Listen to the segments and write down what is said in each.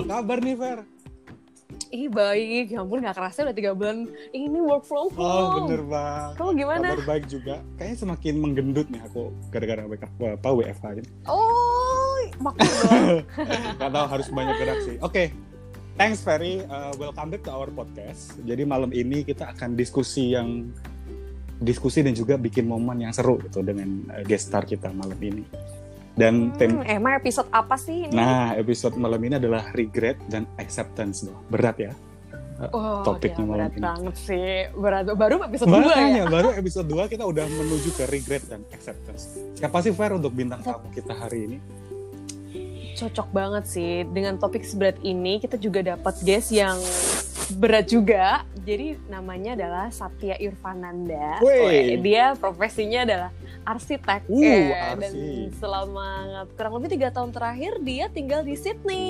Apa kabar nih, Fer? Ih baik, ya ampun gak kerasa udah tiga bulan ini work from home. Oh, bener banget. Kamu gimana? Kabar baik juga. Kayaknya semakin menggendut nih aku gara-gara apa WFH ini. Oh, makanya dong. Gak tahu harus banyak gerak sih. Oke, thanks Ferry. Uh, welcome back to our podcast. Jadi malam ini kita akan diskusi yang diskusi dan juga bikin momen yang seru gitu dengan uh, guest star kita malam ini. Dan tem Hmm, emang episode apa sih ini? Nah, episode malam ini adalah regret dan acceptance loh. Berat ya. oh, topiknya ya, malam berat ini. banget sih. Berat baru episode 2 ya. Baru episode 2 kita udah menuju ke regret dan acceptance. Siapa sih Fer untuk bintang tamu kita hari ini? Cocok banget sih dengan topik seberat ini. Kita juga dapat guest yang berat juga. Jadi namanya adalah Satya Irfananda. Wey. Dia profesinya adalah arsitek. Uh, Eh, arsi. Dan selama kurang lebih tiga tahun terakhir dia tinggal di Sydney,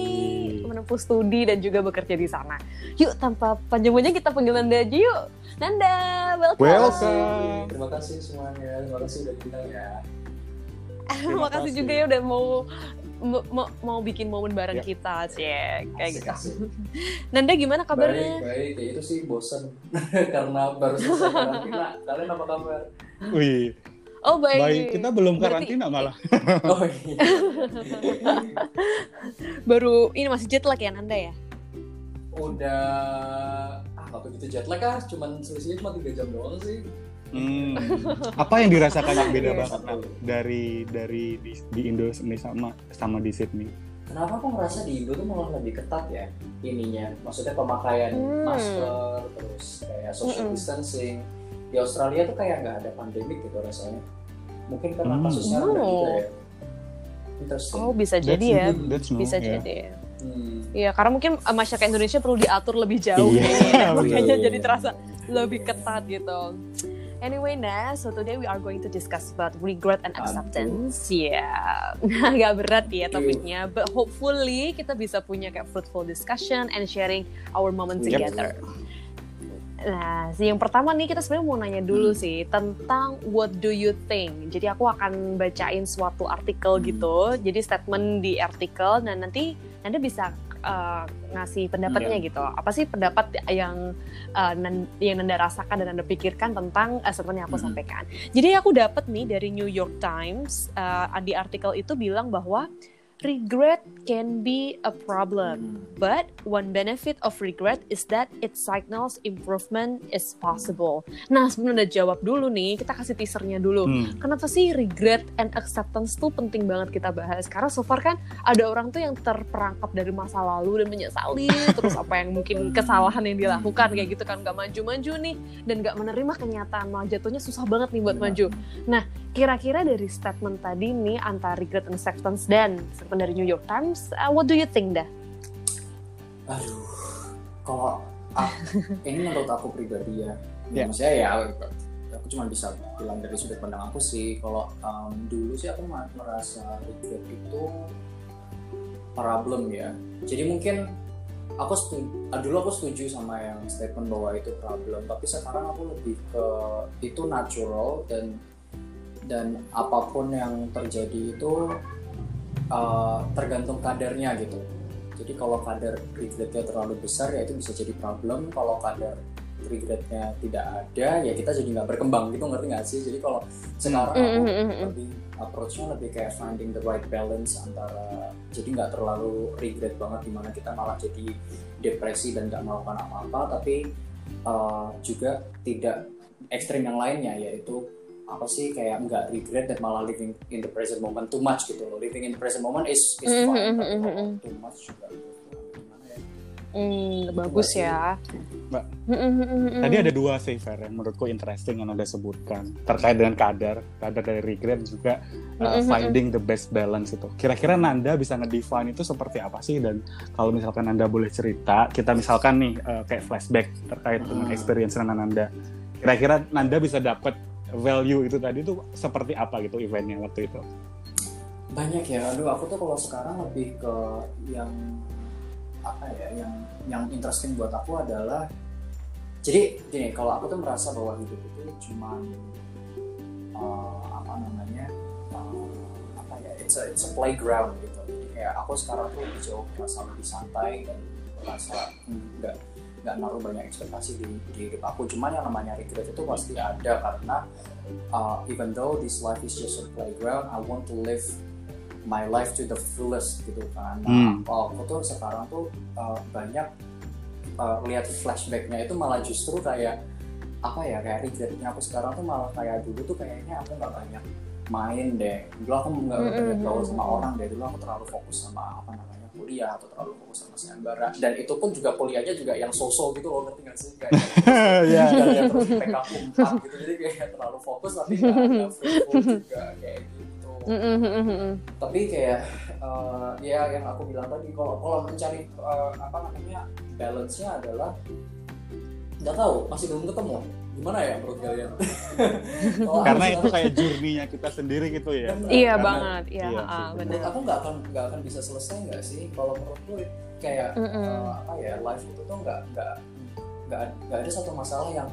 Wih. menempuh studi dan juga bekerja di sana. Yuk tanpa panjang panjang kita panggil Nanda aja yuk. Nanda, welcome. Welcome. Terima kasih semuanya, terima kasih udah diundang ya. Terima Makasih kasih. juga ya udah mau mau, mau- mau bikin momen bareng Ya. kita sih kayak gitu. Asik, asik. Nanda gimana Baik, kabarnya? baik. Ya itu sih bosen karena baru selesai karantina. Kalian apa kabar? Wih, Oh baik. baik. Kita belum Berarti- karantina malah. Oh iya. Baru ini masih jet lag ya Nanda ya? Udah ah nggak begitu jet lag ah, cuman selisihnya cuma 3 jam doang sih. Hmm. Apa yang dirasakan yang beda Iya. banget dari dari di, di Indo ini sama sama di Sydney? Kenapa aku ngerasa di Indo tuh malah lebih ketat ya ininya? Maksudnya pemakaian Hmm. masker, terus kayak social distancing. Di Australia tuh kayak nggak ada pandemik gitu rasanya. Mungkin karena Hmm. kasusnya rendah Oh. juga ya. Interesting. Oh bisa That's jadi ya. good, that's no, Bisa ya. jadi ya. Hmm. Iya karena mungkin eh, masyarakat Indonesia perlu diatur lebih jauh Iya, nih. betul. Makanya jadi terasa lebih ketat gitu. Anyway, nah, so today we are going to discuss about regret and acceptance. Ya, yeah. agak berat ya topiknya, but hopefully kita bisa punya kayak fruitful discussion and sharing our moment Yep. together. Nah, sih yang pertama nih kita sebenarnya mau nanya dulu Hmm. sih tentang what do you think. Jadi aku akan bacain suatu artikel Hmm. gitu. Jadi statement di artikel dan nanti Anda bisa uh, ngasih pendapatnya gitu. Apa sih pendapat yang uh, nan- yang Nanda rasakan dan Anda pikirkan tentang uh, statement yang aku Hmm. sampaikan. Jadi aku dapat nih dari New York Times uh, di artikel itu bilang bahwa regret can be a problem. But one benefit of regret is that it signals improvement is possible. Nah, sebelum udah jawab dulu nih, kita kasih teasernya dulu. Hmm. Kenapa sih regret and acceptance tuh penting banget kita bahas? Karena so far kan ada orang tuh yang terperangkap dari masa lalu dan menyesali terus apa yang mungkin kesalahan yang dilakukan kayak gitu kan gak maju-maju nih dan gak menerima kenyataan malah jatuhnya susah banget nih buat Benar. maju. Nah, kira-kira dari statement tadi nih antara regret and acceptance dan statement dari New York Times, uh, what do you think dah? Aduh, kalau aku, ini menurut aku pribadi ya, Ya. maksudnya ya aku cuma bisa bilang dari sudut pandang aku sih. Kalau um, dulu sih aku merasa regret itu problem ya. Jadi mungkin aku setuju, dulu aku setuju sama yang statement bahwa itu problem, tapi sekarang aku lebih ke itu natural dan dan apa pun yang terjadi itu uh, tergantung kadarnya gitu. Jadi kalau kadar regretnya terlalu besar ya itu bisa jadi problem. Kalau kadar regretnya tidak ada ya kita jadi nggak berkembang gitu ngerti nggak sih? Jadi kalau sekarang aku Mm, mm, mm, mm. lebih approach-nya lebih kayak finding the right balance antara jadi nggak terlalu regret banget di mana kita malah jadi depresi dan nggak melakukan apa-apa tapi uh, juga tidak ekstrim yang lainnya yaitu apa sih kayak nggak regret dan malah living in the present moment too much gitu loh living in the present moment is is Mhm, fine tapi kalau mhm. too much juga gimana ya Hmm, bagus sih. ya. Mbak, Mm-mm-mm-mm. Tadi ada dua sih Fer yang menurutku interesting yang Anda sebutkan terkait dengan kadar, kadar dari regret juga uh, finding the best balance itu. Kira-kira Nanda bisa ngedefine itu seperti apa sih dan kalau misalkan Nanda boleh cerita, kita misalkan nih uh, kayak flashback terkait dengan Hmm. experience Nanda. Kira-kira Nanda bisa dapat value itu tadi tuh seperti apa gitu eventnya waktu itu? banyak ya aduh aku tuh kalau sekarang lebih ke yang apa ya yang yang interesting buat aku adalah jadi gini kalau aku tuh merasa bahwa hidup itu cuma apa namanya uh, apa ya it's a, it's a playground gitu jadi kayak aku sekarang tuh lebih jauh merasa lebih santai dan merasa hmm, nggak naruh banyak ekspektasi di, di hidup aku cuman yang namanya regret itu pasti ada karena uh, even though this life is just a playground I want to live my life to the fullest gitu kan nah Hmm. kalau aku tuh sekarang tuh uh, banyak uh, lihat flashbacknya itu malah justru kayak apa ya kayak regretnya aku sekarang tuh malah kayak dulu tuh kayaknya aku nggak banyak main deh dulu aku nggak Mm-mm. banyak gaul sama orang deh dulu aku terlalu fokus sama apa namanya kuliah atau terlalu fokus sama sayembara dan itu pun juga kuliahnya juga yang sosok gitu loh ngerti nggak sih? Kayak ya yang terus PK empat gitu jadi kayak terlalu fokus tapi nggak ada fruitful juga kayak gitu. Mm-mm, mm-mm, mm-mm. tapi kayak eh, ya yang aku bilang tadi kalau kalau mencari eh, apa namanya balance nya adalah nggak tahu masih belum ketemu gimana ya menurut kalian Kalau aku karena itu kayak journey-nya kita sendiri gitu ya Benar. Iya Karena- banget, iya, iya ah, sih, benar. menurut aku nggak akan nggak akan bisa selesai nggak sih kalau menurutku kayak Mm-mm. eh, apa ya life itu tuh nggak nggak nggak nggak ada satu masalah yang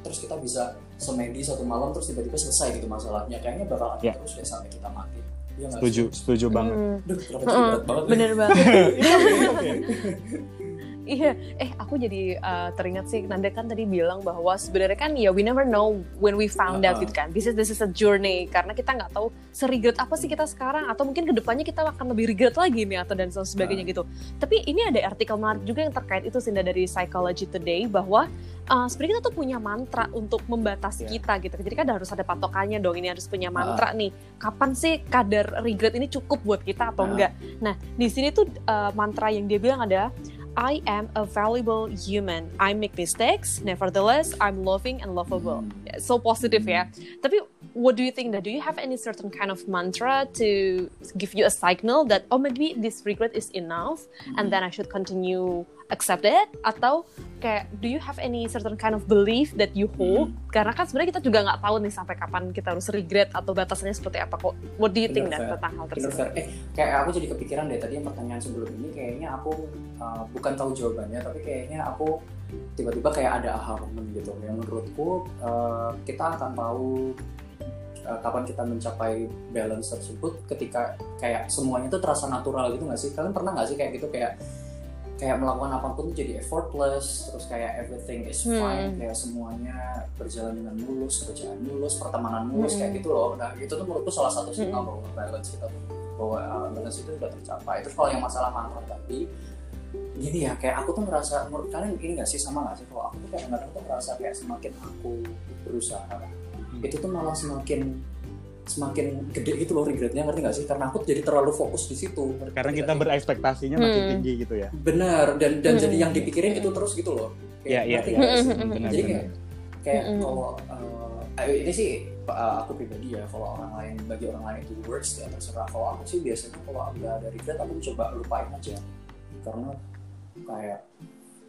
terus kita bisa semedi satu malam terus tiba-tiba selesai gitu masalahnya kayaknya bakal ada Ya. terus deh sampai kita mati Iya nggak setuju sih? setuju banget Mm. Duh, berat banget ya? Bener banget. Iya, eh aku jadi uh, teringat sih Nanda kan tadi bilang bahwa sebenarnya kan ya we never know when we found out Uh-uh. gitu kan. This is this is a journey karena kita nggak tahu serigret apa sih kita sekarang atau mungkin ke depannya kita akan lebih regret lagi nih atau dan sebagainya gitu. Tapi ini ada artikel menarik juga yang terkait itu Sinda dari Psychology Today bahwa uh, sebenarnya kita tuh punya mantra untuk membatasi Yeah. kita gitu. Jadi kan harus ada patokannya dong. Ini harus punya mantra nih. Kapan sih kadar regret ini cukup buat kita atau Uh-uh. enggak? Nah di sini tuh uh, mantra yang dia bilang ada I am a valuable human. I make mistakes, nevertheless I'm loving and lovable. So positif ya. Tapi what do you think that do you have any certain kind of mantra to give you a signal that oh maybe this regret is enough and mm-hmm. then I should continue accept it atau kayak do you have any certain kind of belief that you hold? Karena kan sebenarnya kita juga nggak tahu nih sampai kapan kita harus regret atau batasannya seperti apa kok. What do you think Bener, dan tentang hal Bener, tersebut? Fer. Eh, kayak aku jadi kepikiran deh tadi yang pertanyaan sebelum ini kayaknya aku uh, bukan tahu jawabannya tapi kayaknya aku tiba-tiba kayak ada aha moment gitu. Yang menurutku uh, kita akan tahu uh, kapan kita mencapai balance tersebut ketika kayak semuanya itu terasa natural gitu nggak sih? Kalian pernah nggak sih kayak gitu? Kayak kayak melakukan apa pun tuh jadi effortless terus kayak everything is fine Hmm. kayak semuanya berjalan dengan mulus kerjaan mulus pertemanan mulus Hmm. kayak gitu loh. Nah itu tuh menurutku salah satu signal bahwa balance kita tuh bahwa uh, balance itu sudah tercapai. Terus kalau yang masalah mantra tadi gini ya kayak aku tuh merasa menurut kalian ini nggak sih sama nggak sih? Kalau aku tuh kayak kadang tuh merasa kayak semakin aku berusaha itu tuh malah semakin semakin gede gitu loh regretnya ngerti nggak sih karena aku jadi terlalu fokus di situ karena kita nggak sih? berekspektasinya makin Hmm. tinggi gitu ya benar dan dan Hmm. jadi yang dipikirin itu terus gitu loh Iya, iya, ngerti iya. nggak sih? Hmm. benar Jadi benar kayak- kayak Mm-mm. kalau eh, ini sih uh, aku pribadi ya kalau orang lain bagi orang lain itu works ya terserah kalau aku sih biasanya kalau udah ada regret aku coba lupain aja karena kayak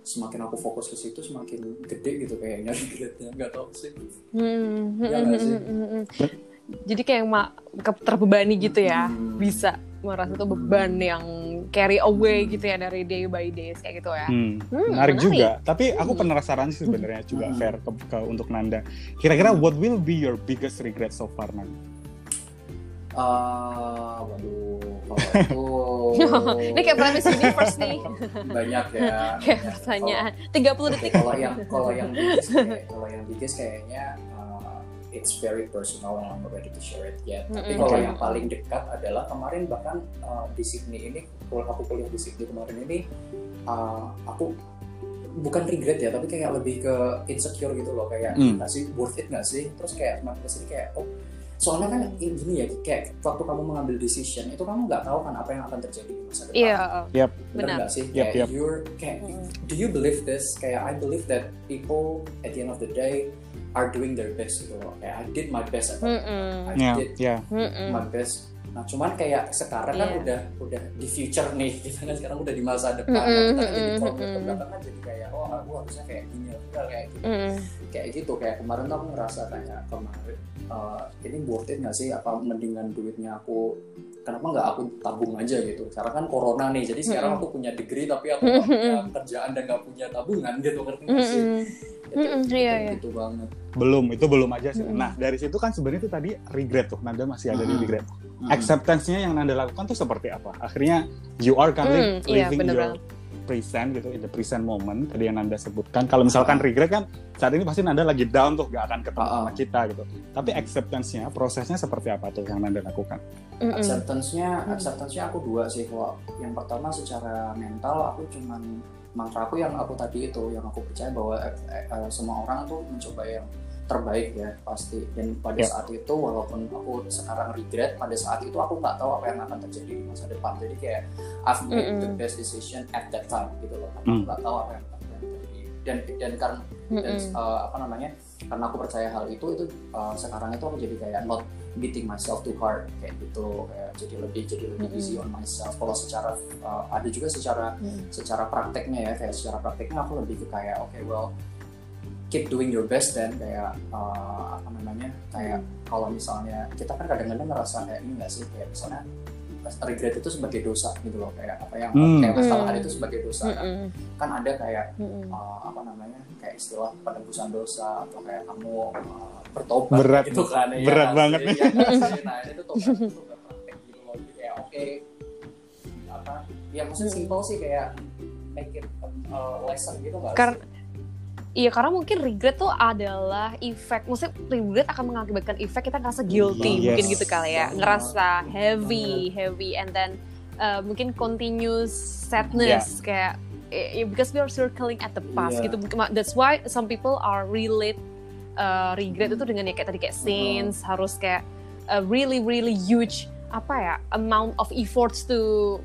semakin aku fokus ke situ semakin gede gitu kayaknya regretnya nggak tahu sih Hmm, Iya hmm, nggak sih? Hmm, hmm, hmm. Jadi kayak mak ke- terbebani gitu ya, Hmm. bisa merasa tuh beban yang carry away gitu ya dari day by day kayak gitu ya. Hmm, Hmm, menarik menarik. juga. Tapi aku Hmm. penasaran sih sebenarnya juga Hmm. fair ke, ke- untuk Nanda. Kira-kira what will be your biggest regret so far Nanda? Ah, waduh kalau itu Ini kayak Promise Universe nih, banyak ya kayak pertanyaan 30 Oke, detik. kalau yang kalau yang biggest kayak, kalau yang biggest kayaknya uh, it's very personal and I'm not ready to share it yet. Tapi Mm-mm. kalau yang paling dekat adalah kemarin bahkan uh, di Sydney ini, kalau aku kuliah di Sydney kemarin ini, uh, aku bukan regret ya, tapi kayak lebih ke insecure gitu loh, kayak nggak sih worth it nggak sih? Terus kayak semakin ke sini kayak oh soalnya kan ini gini ya kayak waktu kamu mengambil decision itu kamu nggak tahu kan apa yang akan terjadi di masa depan Iya, benar benar. nggak sih Yap, kayak yap. you're kayak Mm. do you believe this kayak I believe that people at the end of the day are doing their best gitu loh kayak I did my best at that Mm-mm. time. I did. Mm-mm. my best nah cuman kayak sekarang kan Iya. udah udah di future nih kita kan sekarang udah di masa depan Mm-mm, kita kan jadi mm-mm. belakang kan jadi kayak oh aku harusnya kayak gini aku kayak gitu Mm-mm. kayak gitu kayak kemarin tuh aku ngerasa kayak kemarin eh, ini worth it nggak sih apa mendingan duitnya aku kenapa nggak aku tabung aja gitu sekarang kan corona nih jadi sekarang aku punya degree tapi aku nggak punya kerjaan dan nggak punya tabungan gitu ngerti sih itu, iya, iya. gitu banget Belum, itu belum aja sih. Nah, dari situ kan sebenarnya itu tadi regret tuh. Nanda masih ada di regret. Mm-mm. acceptance-nya yang Nanda lakukan tuh seperti apa? Akhirnya you are currently Hmm, iya, living bener your present gitu, in the present moment tadi yang Nanda sebutkan. Kalau misalkan Ah. regret kan saat ini pasti Nanda lagi down tuh, gak akan ketemu Ah, ah. sama kita gitu. Tapi acceptance-nya, prosesnya seperti apa tuh yang Nanda lakukan? Acceptance-nya Hmm. acceptance-nya aku dua sih kalau yang pertama secara mental aku cuman mantra aku yang aku tadi itu yang aku percaya bahwa eh, eh, eh, semua orang tuh mencoba yang terbaik ya pasti dan pada Ya. saat itu walaupun aku sekarang regret pada saat itu aku nggak tahu apa yang akan terjadi di masa depan jadi kayak I've made the Mm-mm. best decision at that time gitu loh aku Mm. nggak tahu apa yang yang terjadi dan dan karena dan Mm-mm. uh, apa namanya karena aku percaya hal itu itu uh, sekarang itu aku jadi kayak not beating myself too hard kayak gitu kayak jadi lebih jadi lebih Mm-mm. easy on myself kalau secara uh, ada juga secara Mm. secara prakteknya ya kayak secara prakteknya aku lebih ke kayak oke well keep doing your best dan kayak uh, apa namanya kayak kalau misalnya kita kan kadang-kadang ngerasa kayak ini nggak sih kayak misalnya regret itu sebagai dosa gitu loh kayak apa yang Hmm. kayak masalah Hmm. itu sebagai dosa kan, kan ada kayak Mm-mm. uh, apa namanya kayak istilah penebusan dosa atau kayak kamu uh, bertobat Berat. gitu kan ya Berat kan banget nih. Ya kan nah itu kan itu praktek gitu loh Jadi kayak oke apa ya maksudnya Hmm. simple sih kayak make it uh, lesson gitu nggak sih? Iya karena mungkin regret tuh adalah efek, maksudnya regret akan mengakibatkan efek kita ngerasa guilty Yes. mungkin gitu kali ya, ngerasa heavy, heavy, and then uh, mungkin continuous sadness kayak eh, because we are circling at the past Iya. gitu. That's why some people are relate uh, regret itu dengan ya kayak tadi kayak sins harus kayak a really really huge apa ya amount of efforts to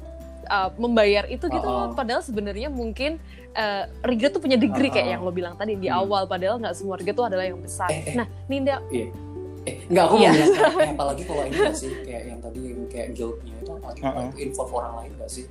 uh, membayar itu gitu Uh-uh. loh. Padahal sebenarnya mungkin uh, regret tuh punya degree kayak Uh-uh. yang lo bilang tadi di Hmm. awal. Padahal nggak semua regret tuh adalah yang besar. Eh, eh. Nah, Ninda, eh nggak aku Iya. mau bilang kayak, kayak apalagi kalau ini sih kayak yang tadi yang kayak guiltnya itu apalagi kalau itu involve orang lain nggak sih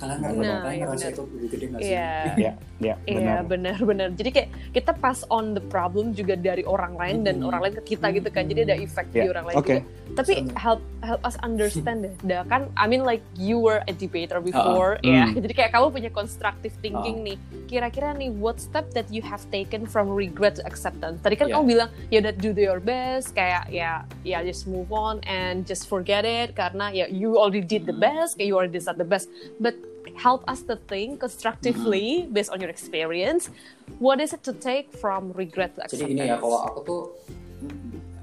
kalian nggak Nah, kalian iya ngerasa benar. itu lebih gede nggak sih Iya. Ya, ya, Iya benar. benar-benar. Jadi kayak kita pass on the problem juga dari orang lain dan Mhm. orang lain ke kita gitu kan. Jadi ada efek di Ya, orang lain oke. juga. Tapi Benar. help help us understand deh. Dah kan I mean like you were a debater before Uh-uh. ya. Hmm. Jadi kayak kamu punya constructive thinking nih. Kira-kira nih what step that you have taken from regret to acceptance? Tadi kan Yeah. kamu bilang ya udah do your best kayak ya ya just move on and just forget it karena ya you already did the best, kayak you already decide the best. But help us to think constructively Mm-hmm. based on your experience. What is it to take from regret to acceptance? jadi gini ya kalau aku tuh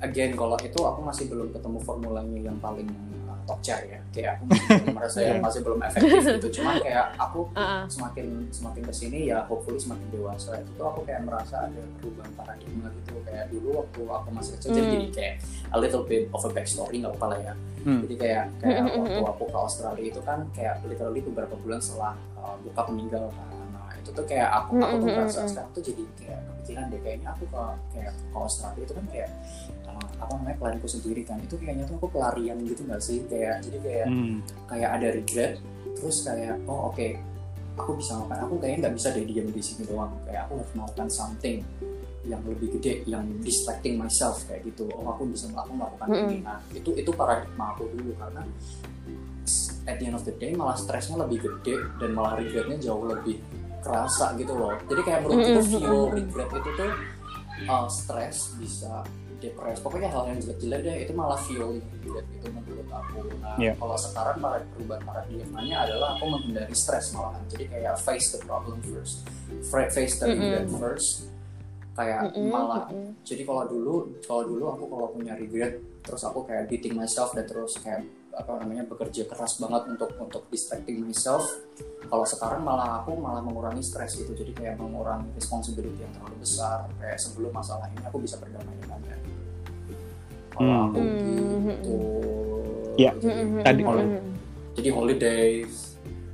again kalau itu aku masih belum ketemu formulanya yang paling chair ya. Kayak aku merasa yang masih belum efektif gitu. Cuman kayak aku Uh-uh. semakin semakin ke sini ya hopefully semakin dewasa itu tuh aku kayak merasa ada perubahan paradigma gitu. Kayak dulu waktu aku masih kecil jadi Hmm. jadi kayak a little bit of a backstory nggak apa-apa lah ya. Hmm. jadi kayak kayak Hmm, hmm, waktu aku ke Australia itu kan kayak literally beberapa bulan setelah uh, buka meninggal kan itu tuh kayak aku aku tuh Hmm, hmm, merasa hmm. sekarang tuh jadi kayak kepikiran deh kayaknya aku ke kayak ke Australia itu kan kayak uh, apa namanya pelarianku sendiri kan itu kayaknya tuh aku pelarian gitu nggak sih kayak jadi kayak Hmm. kayak ada regret terus kayak oh oke aku bisa ngapain aku kayaknya nggak bisa deh diam di sini doang kayak aku harus melakukan something yang lebih gede yang distracting myself kayak gitu oh aku bisa aku melakukan Mm-mm. ini nah itu itu paradigma aku dulu karena at the end of the day malah stresnya lebih gede dan malah regretnya jauh lebih kerasa gitu loh. Jadi kayak menurutku tuh Mm-mm. fuel regret itu tuh uh, stres bisa depres. Pokoknya hal yang jelek-jelek deh itu malah fuel regret itu menurut aku. Nah Iya. kalau sekarang para perubahan paradigmanya adalah aku menghindari stres malahan. Jadi kayak face the problem first face the regret first. Kayak Mm-mm, malah mm-mm. jadi kalau dulu kalau dulu aku kalau punya regret terus aku kayak beating myself dan terus kayak apa namanya bekerja keras banget untuk untuk distracting myself. Kalau sekarang malah aku malah mengurangi stres gitu. Jadi kayak mengurangi responsibility yang terlalu besar. Kayak sebelum masalah ini aku bisa berdamai dengannya kalau Hmm. aku Hmm. gitu. Ya, jadi, Mm-mm, tadi- mm-mm. holi- jadi holidays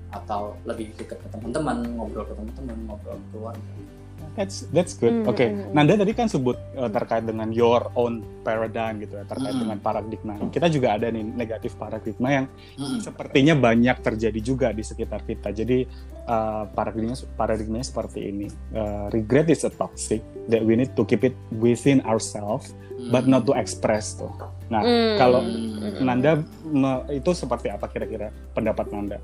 atau lebih dekat ke teman-teman ngobrol ke teman-teman ngobrol ke keluarga That's that's good. Hmm, Oke. hmm, hmm. Nanda tadi kan sebut uh, terkait dengan your own paradigm gitu ya, terkait dengan paradigma. Kita juga ada nih negatif paradigma yang sepertinya banyak terjadi juga di sekitar kita. Jadi uh, paradigmanya paradigmanya seperti ini. Uh, regret is a toxic that we need to keep it within ourselves, but not to express tuh. Nah, kalau. Nanda me- itu seperti apa kira-kira pendapat Nanda?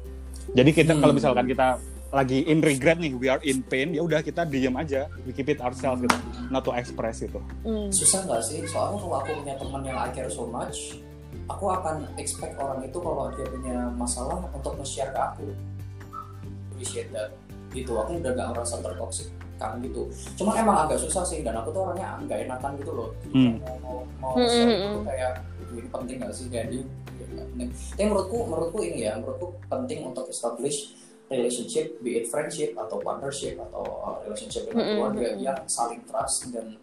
Jadi kita kalau misalkan kita lagi in regret nih, we are in pain, ya udah kita diem aja, we keep it ourselves gitu, not to express gitu. Mm. susah nggak sih soalnya kalau aku punya teman yang I care so much aku akan expect orang itu kalau dia punya masalah untuk nge-share ke aku appreciate that gitu aku udah gak ngerasa tertoksik kan gitu cuma emang agak susah sih dan aku tuh orangnya nggak enakan gitu loh Hmm. mau mau, mau Hmm, share hmm, itu hmm. kayak ini penting gak sih jadi ya, penting. tapi menurutku menurutku ini ya menurutku penting untuk establish relationship be it friendship atau partnership atau uh, relationship dengan Hmm, hmm, keluarga hmm. yang saling trust dan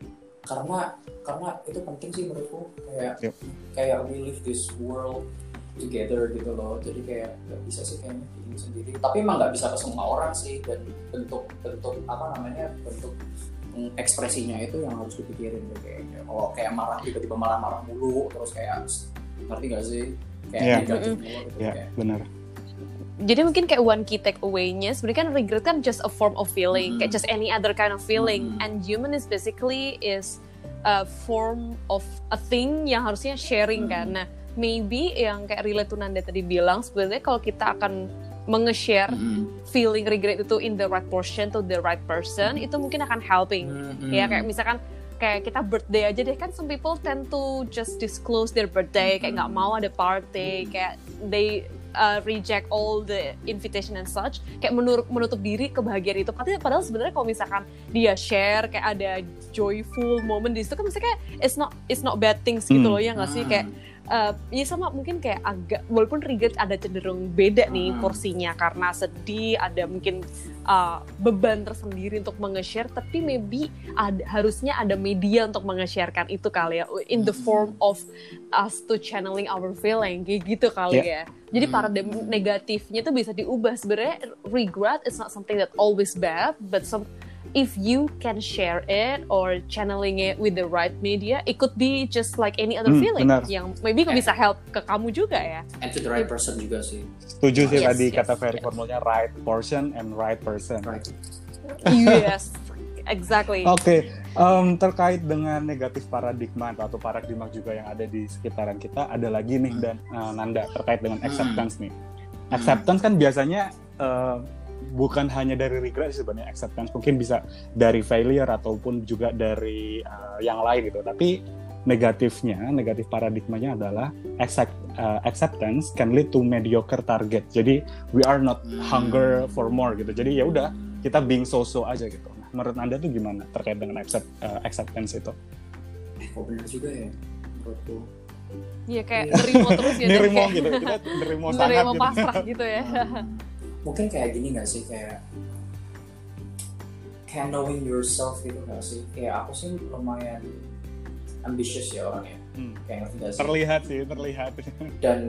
karena karena itu penting sih menurutku kayak Yep. kayak we live this world together gitu loh jadi kayak nggak bisa sih kayaknya ini sendiri tapi emang nggak bisa ke semua orang sih dan bentuk bentuk apa namanya bentuk mm, ekspresinya itu yang harus dipikirin deh kayaknya kalau kayak marah tiba-tiba malah marah mulu terus kayak ngerti gak sih kayak Iya. negatif mulu gitu Ya, kayak benar. Jadi mungkin kayak one key takeaway-nya sebenarnya kan regret kan just a form of feeling, Mhm. kayak just any other kind of feeling. Mhm. And human is basically is a form of a thing yang harusnya sharing Mhm. kan. Nah, maybe yang kayak relate to Nanda tadi bilang sebenarnya kalau kita akan menge-share Mm-mm. feeling regret itu in the right portion to the right person, itu mungkin akan helping. Mm-mm. Ya kayak misalkan kayak kita birthday aja deh kan some people tend to just disclose their birthday kayak nggak mau ada party kayak they uh, reject all the invitation and such kayak menur- menutup diri kebahagiaan itu padahal, padahal sebenarnya kalau misalkan dia share kayak ada joyful moment di situ kan misalnya kayak it's not it's not bad things gitu Hmm. loh ya nggak sih kayak uh, ya sama mungkin kayak agak walaupun regret ada cenderung beda nih Hmm. porsinya karena sedih ada mungkin uh, beban tersendiri untuk menge-share tapi maybe ada, harusnya ada media untuk menge-sharekan itu kali ya in the Hmm. form of us to channeling our feeling kayak gitu kali ya jadi Hmm. paradigm negatifnya itu bisa diubah sebenarnya regret is not something that always bad but some if you can share it or channeling it with the right media, it could be just like any other Hmm, feeling benar. yang maybe bisa help ke kamu juga ya. and to the right person juga sih Setuju sih Yes, tadi yes, kata Ferry yes. formulnya right portion and right person. right yes, exactly. Oke, em, terkait dengan negatif paradigma atau paradigma juga yang ada di sekitaran kita, ada lagi nih Hmm. dan eh, Nanda terkait dengan Hmm. acceptance nih. Acceptance kan biasanya eh, bukan hanya dari regret sih sebenarnya acceptance mungkin bisa dari failure ataupun juga dari eh, yang lain gitu. Tapi negatifnya, negatif paradigmanya adalah accept, eh, acceptance can lead to mediocre target. Jadi we are not Hmm. hunger for more gitu. Jadi ya udah kita being so-so aja gitu. Nah, menurut Anda tuh gimana terkait dengan accept, uh, acceptance itu? kok bener juga ya menurutku Iya kayak Iya. nerimo terus ya. Nerimo kayak- gitu, kita nerimo sangat nerimo gitu. pasrah gitu ya. Mungkin kayak gini gak sih kayak kayak knowing yourself gitu gak sih kayak aku sih lumayan ambitious ya orangnya Hmm. kayak ngerti gak sih Terlihat sih, terlihat. dan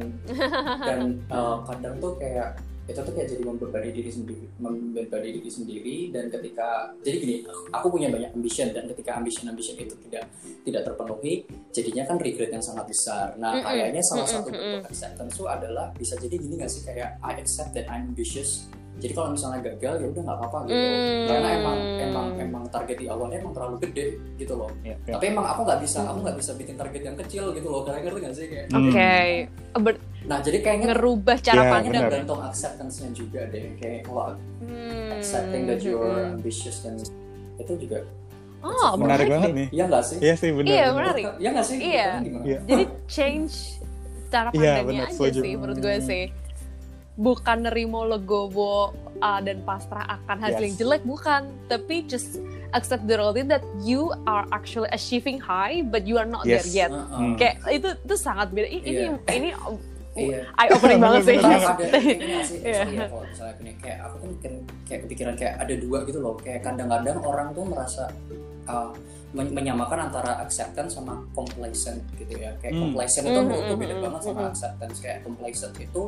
dan uh, kadang tuh kayak itu tuh kayak jadi membebani diri sendiri membebani diri sendiri dan ketika jadi gini aku punya banyak ambition dan ketika ambition ambition itu tidak tidak terpenuhi jadinya kan regret yang sangat besar. Nah kayaknya salah satu bentuk acceptance itu adalah bisa jadi gini gak sih? Kayak I accept that I'm ambitious jadi kalau misalnya gagal ya udah nggak apa-apa gitu Hmm. karena emang emang emang target di awalnya emang terlalu gede gitu loh Ya, ya. tapi emang aku nggak bisa aku nggak bisa bikin target yang kecil gitu loh karena ngerti nggak sih kayak Hmm. Oke, Ber- nah jadi kayaknya ngerubah cara Ya, pandang. tergantung acceptance-nya juga deh kayak kalau Hmm, accepting that you're hmm. ambitious dan itu juga Oh, Menarik menarik banget nih. iya nggak sih Iya sih, benar. Iya, benar. menarik. iya nggak sih Iya. Gimana? Iya. Jadi change cara Iya, pandangnya benar, aja sih menurut gue sih. Bukan nerimo legowo uh, dan pasrah akan hasil Yes. yang jelek bukan, tapi just accept the reality that you are actually achieving high but you are not Yes. there yet. Heeh. Kayak itu itu sangat beda. Ini Iya. ini Iya. eye opening banget sih. Ada sih, Iya. sorry ya kalau misalnya gini, kayak aku kan kayak kepikiran kayak ada dua gitu loh, kayak kadang-kadang orang tuh merasa uh, men- menyamakan antara acceptance sama complacent gitu ya. Kayak Hmm. complacent itu menurutku mhm, beda mhm, banget sama mhm. acceptance. Kayak complacent itu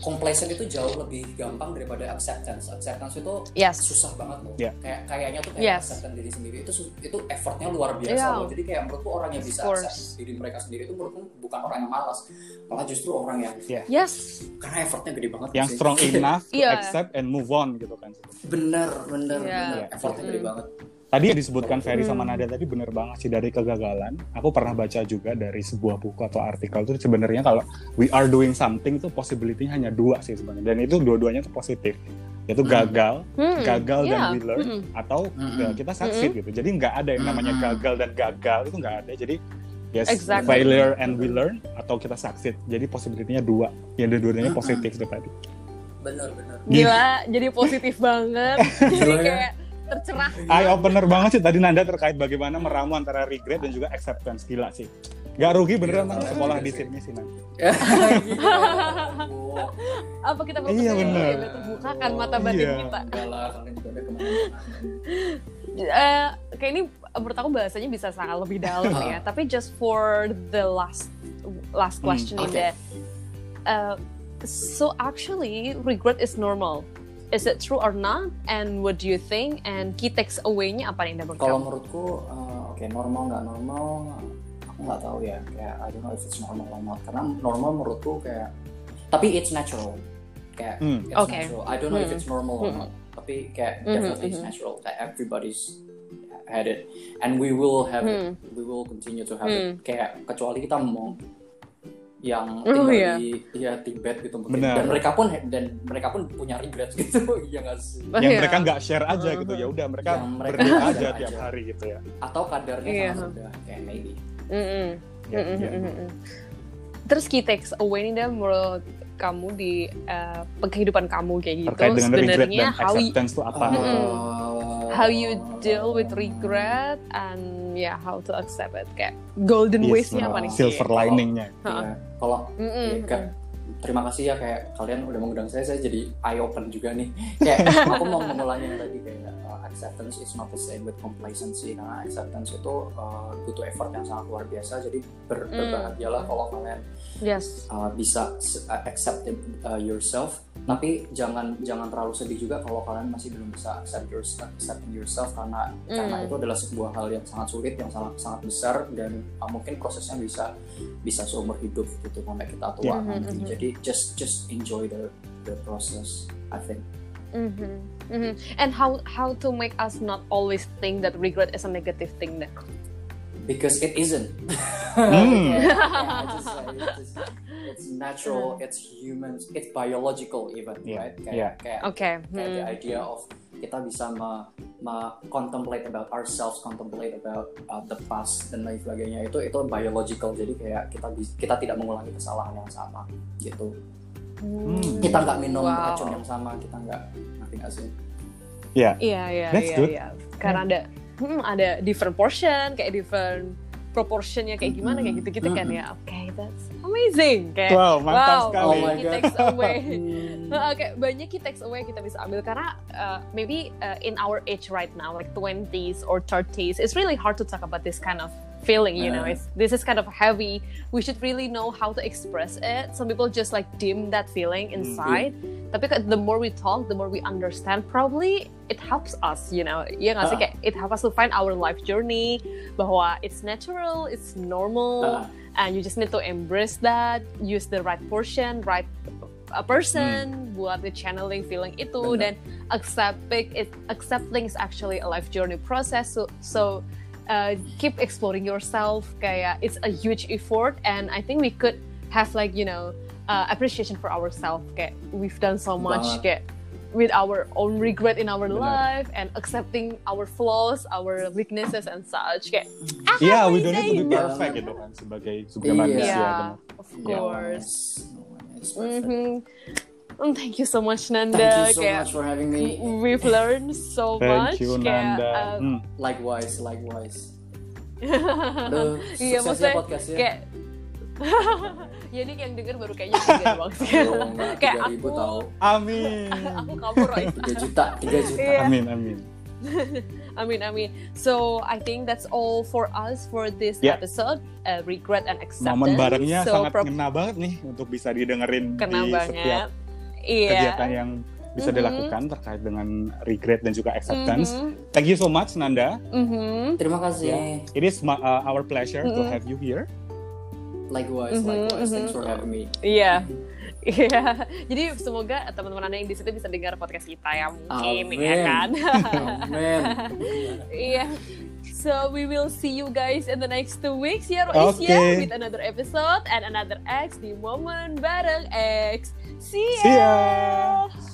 complacent itu jauh lebih gampang daripada acceptance. Acceptance itu Yes. susah banget loh. Iya. Kayak kayaknya tuh kayak Yes. acceptance diri sendiri itu itu effortnya luar biasa Iya. loh. Jadi kayak menurutku orang yang bisa accept diri mereka sendiri itu menurutku bukan orang yang malas, malah justru orang yang Yes. karena effortnya gede banget Yang sih. strong enough to Iya. accept and move on gitu kan. bener bener Iya. bener effortnya gede Mm. banget Tadi yang disebutkan Ferry sama Hmm. Nadia tadi bener banget sih dari kegagalan. Aku pernah baca juga dari sebuah buku atau artikel itu sebenarnya kalau we are doing something itu possibility-nya hanya dua sih sebenarnya. Dan itu dua-duanya itu positif. Yaitu Hmm. gagal, Hmm, gagal dan yeah. we learn atau ya, kita succeed gitu. Jadi nggak ada yang namanya gagal dan gagal itu nggak ada. Jadi Yes, Exactly. failure and we learn atau kita succeed. Jadi possibility-nya dua. Yang dua-duanya positif tuh tadi. benar-benar Gila, jadi positif banget. jadi ya. kayak tercerah. Eye opener banget sih tadi Nanda terkait bagaimana meramu antara regret dan juga acceptance gila sih. Gak rugi beneran gila sekolah di Sydney sih. Wow. Apa kita mau Iya, bener. Ya, terbukakan mata batin Iya. kita. Eh, kayak ini menurut aku bahasanya bisa sangat lebih dalam ya. Tapi just for the last last Hmm, question in oke. that. Uh, so actually, regret is normal. Is it true or not? And what do you think? And key takes away-nya apa nih menurut kalau kamu? menurutku eh, oke normal nggak normal aku nggak tahu ya kayak I don't know if it's normal or not karena normal menurutku kayak tapi it's natural kayak Hmm. it's Oke. natural I don't know if Hmm. it's normal or Hmm. not tapi kayak Mhm, definitely it's mhm. natural kayak everybody's had it and we will have Hmm. it we will continue to have Hmm. it kayak kecuali kita mau yang Oh, tinggal iya. di ya Tibet gitu mungkin Benar. dan mereka pun dan mereka pun punya regret gitu ya nggak sih Oh, Yang iya. mereka nggak share aja gitu ya udah mereka Yang mereka berdoa aja share tiap aja. hari gitu ya. atau kadarnya Iya. sangat rendah kayak maybe Mm-mm. Ya, Mm-mm, ya. mm-mm. Terus key takes away nih Dan menurut kamu di uh, kehidupan kamu kayak gitu Terkait dengan regret sebenarnya dan how you, acceptance itu apa? Uh, how you deal with regret and yeah how to accept it kayak golden Yes, ways-nya apa nih? silver Kalau- liningnya. Iya. Kalau Mm-mm. ya, kayak, terima kasih ya kayak kalian udah mengundang saya, saya jadi eye open juga nih. Kayak aku mau mengulangi yang tadi kayak acceptance is not the same with complacency karena acceptance itu uh, butuh effort yang sangat luar biasa. Jadi ber- Mm. berbahagialah kalau kalian Yes. uh, bisa uh, accept it, uh, yourself. Tapi jangan jangan terlalu sedih juga kalau kalian masih belum bisa accept yourself, accepting yourself karena karena Mm. itu adalah sebuah hal yang sangat sulit, yang sangat sangat besar dan uh, mungkin prosesnya bisa bisa seumur hidup gitu sampai kita tua Yeah. nanti. Mhm, mhm. Jadi just just enjoy the the process. I think. Mhm, mhm. And how how to make us not always think that regret is a negative thing then? Because it isn't. Hmm. Yeah, just it's, it's natural, it's human, it's biological even, Yeah, right? Kayak, yeah. kayak Okay. kayak the Hmm. idea of kita bisa me, me- contemplate about ourselves, contemplate about uh, the past dan lain sebagainya itu itu biological jadi kayak kita kita tidak mengulangi kesalahan yang sama gitu. Hmm. Kita nggak minum Wow. racun yang sama, kita nggak ngerti nggak sih? Iya iya iya good. iya. Karena ada hmm, ada different portion kayak different proportionnya kayak gimana kayak gitu-gitu kan ya. Oke, that's amazing. Kayak Wow, mantap wow, sekali. Oh my takes away. Oke, banyak key takes away kita bisa ambil karena uh, maybe uh, in our age right now, like 20s or 30s, it's really hard to talk about this kind of feeling. You know, Yeah. it's this is kind of heavy. We should really know how to express it. Some people just like dim that feeling inside. Tapi ka- the more we talk, the more we understand. Probably it helps us. You know, ya nggak sih Ah. kayak it helps us to find our life journey. Bahwa it's natural, it's normal Ah. and you just need to embrace that use the right portion right a person buat the channeling feeling itu dan accepting it accepting is actually a life journey process so so uh, keep exploring yourself kayak it's a huge effort and I think we could have like you know uh, appreciation for ourselves kayak we've done so much Banget. kayak with our own regret in our Benar. life and accepting our flaws our weaknesses and such kayak Iya, we don't need to be perfect gitu kan sebagai sebagai Iya. manusia. yeah of course no one is perfect. Mhm. Mm, Thank you so much Nanda. Thank you so Kayak, much for having me. We've learned so much. Thank you Kayak, Nanda. uh, Hmm. Likewise, likewise. Aduh, Iya, sukses maksudnya ya podcastnya. kayak ya ini yang denger baru kayaknya tiga enggak, kayak 3.000 aku, tahu. Amin. aku kabur right. 3 juta, 3 juta. Iya. Amin, amin. Amin, amin. So I think that's all for us for this Yeah. episode, uh, regret and acceptance. Momen barengnya so, sangat pro- ngena banget nih untuk bisa didengerin kena di setiap Iya. kegiatan yang bisa Mhm. dilakukan terkait dengan regret dan juga acceptance. Mhm. Thank you so much Nanda. Mhm. Terima kasih. Yeah. It is ma- uh, our pleasure to Mhm. have you here. Likewise, Mhm, likewise. Thanks mhm. for having me. Iya. Iya, jadi semoga teman-teman anda yang di situ bisa dengar podcast kita ya mungkin Amin. ya kan. Amen. Iya. So we will see you guys in the next two weeks ya ya Okay. with another episode and another X di momen bareng X. See ya. See ya.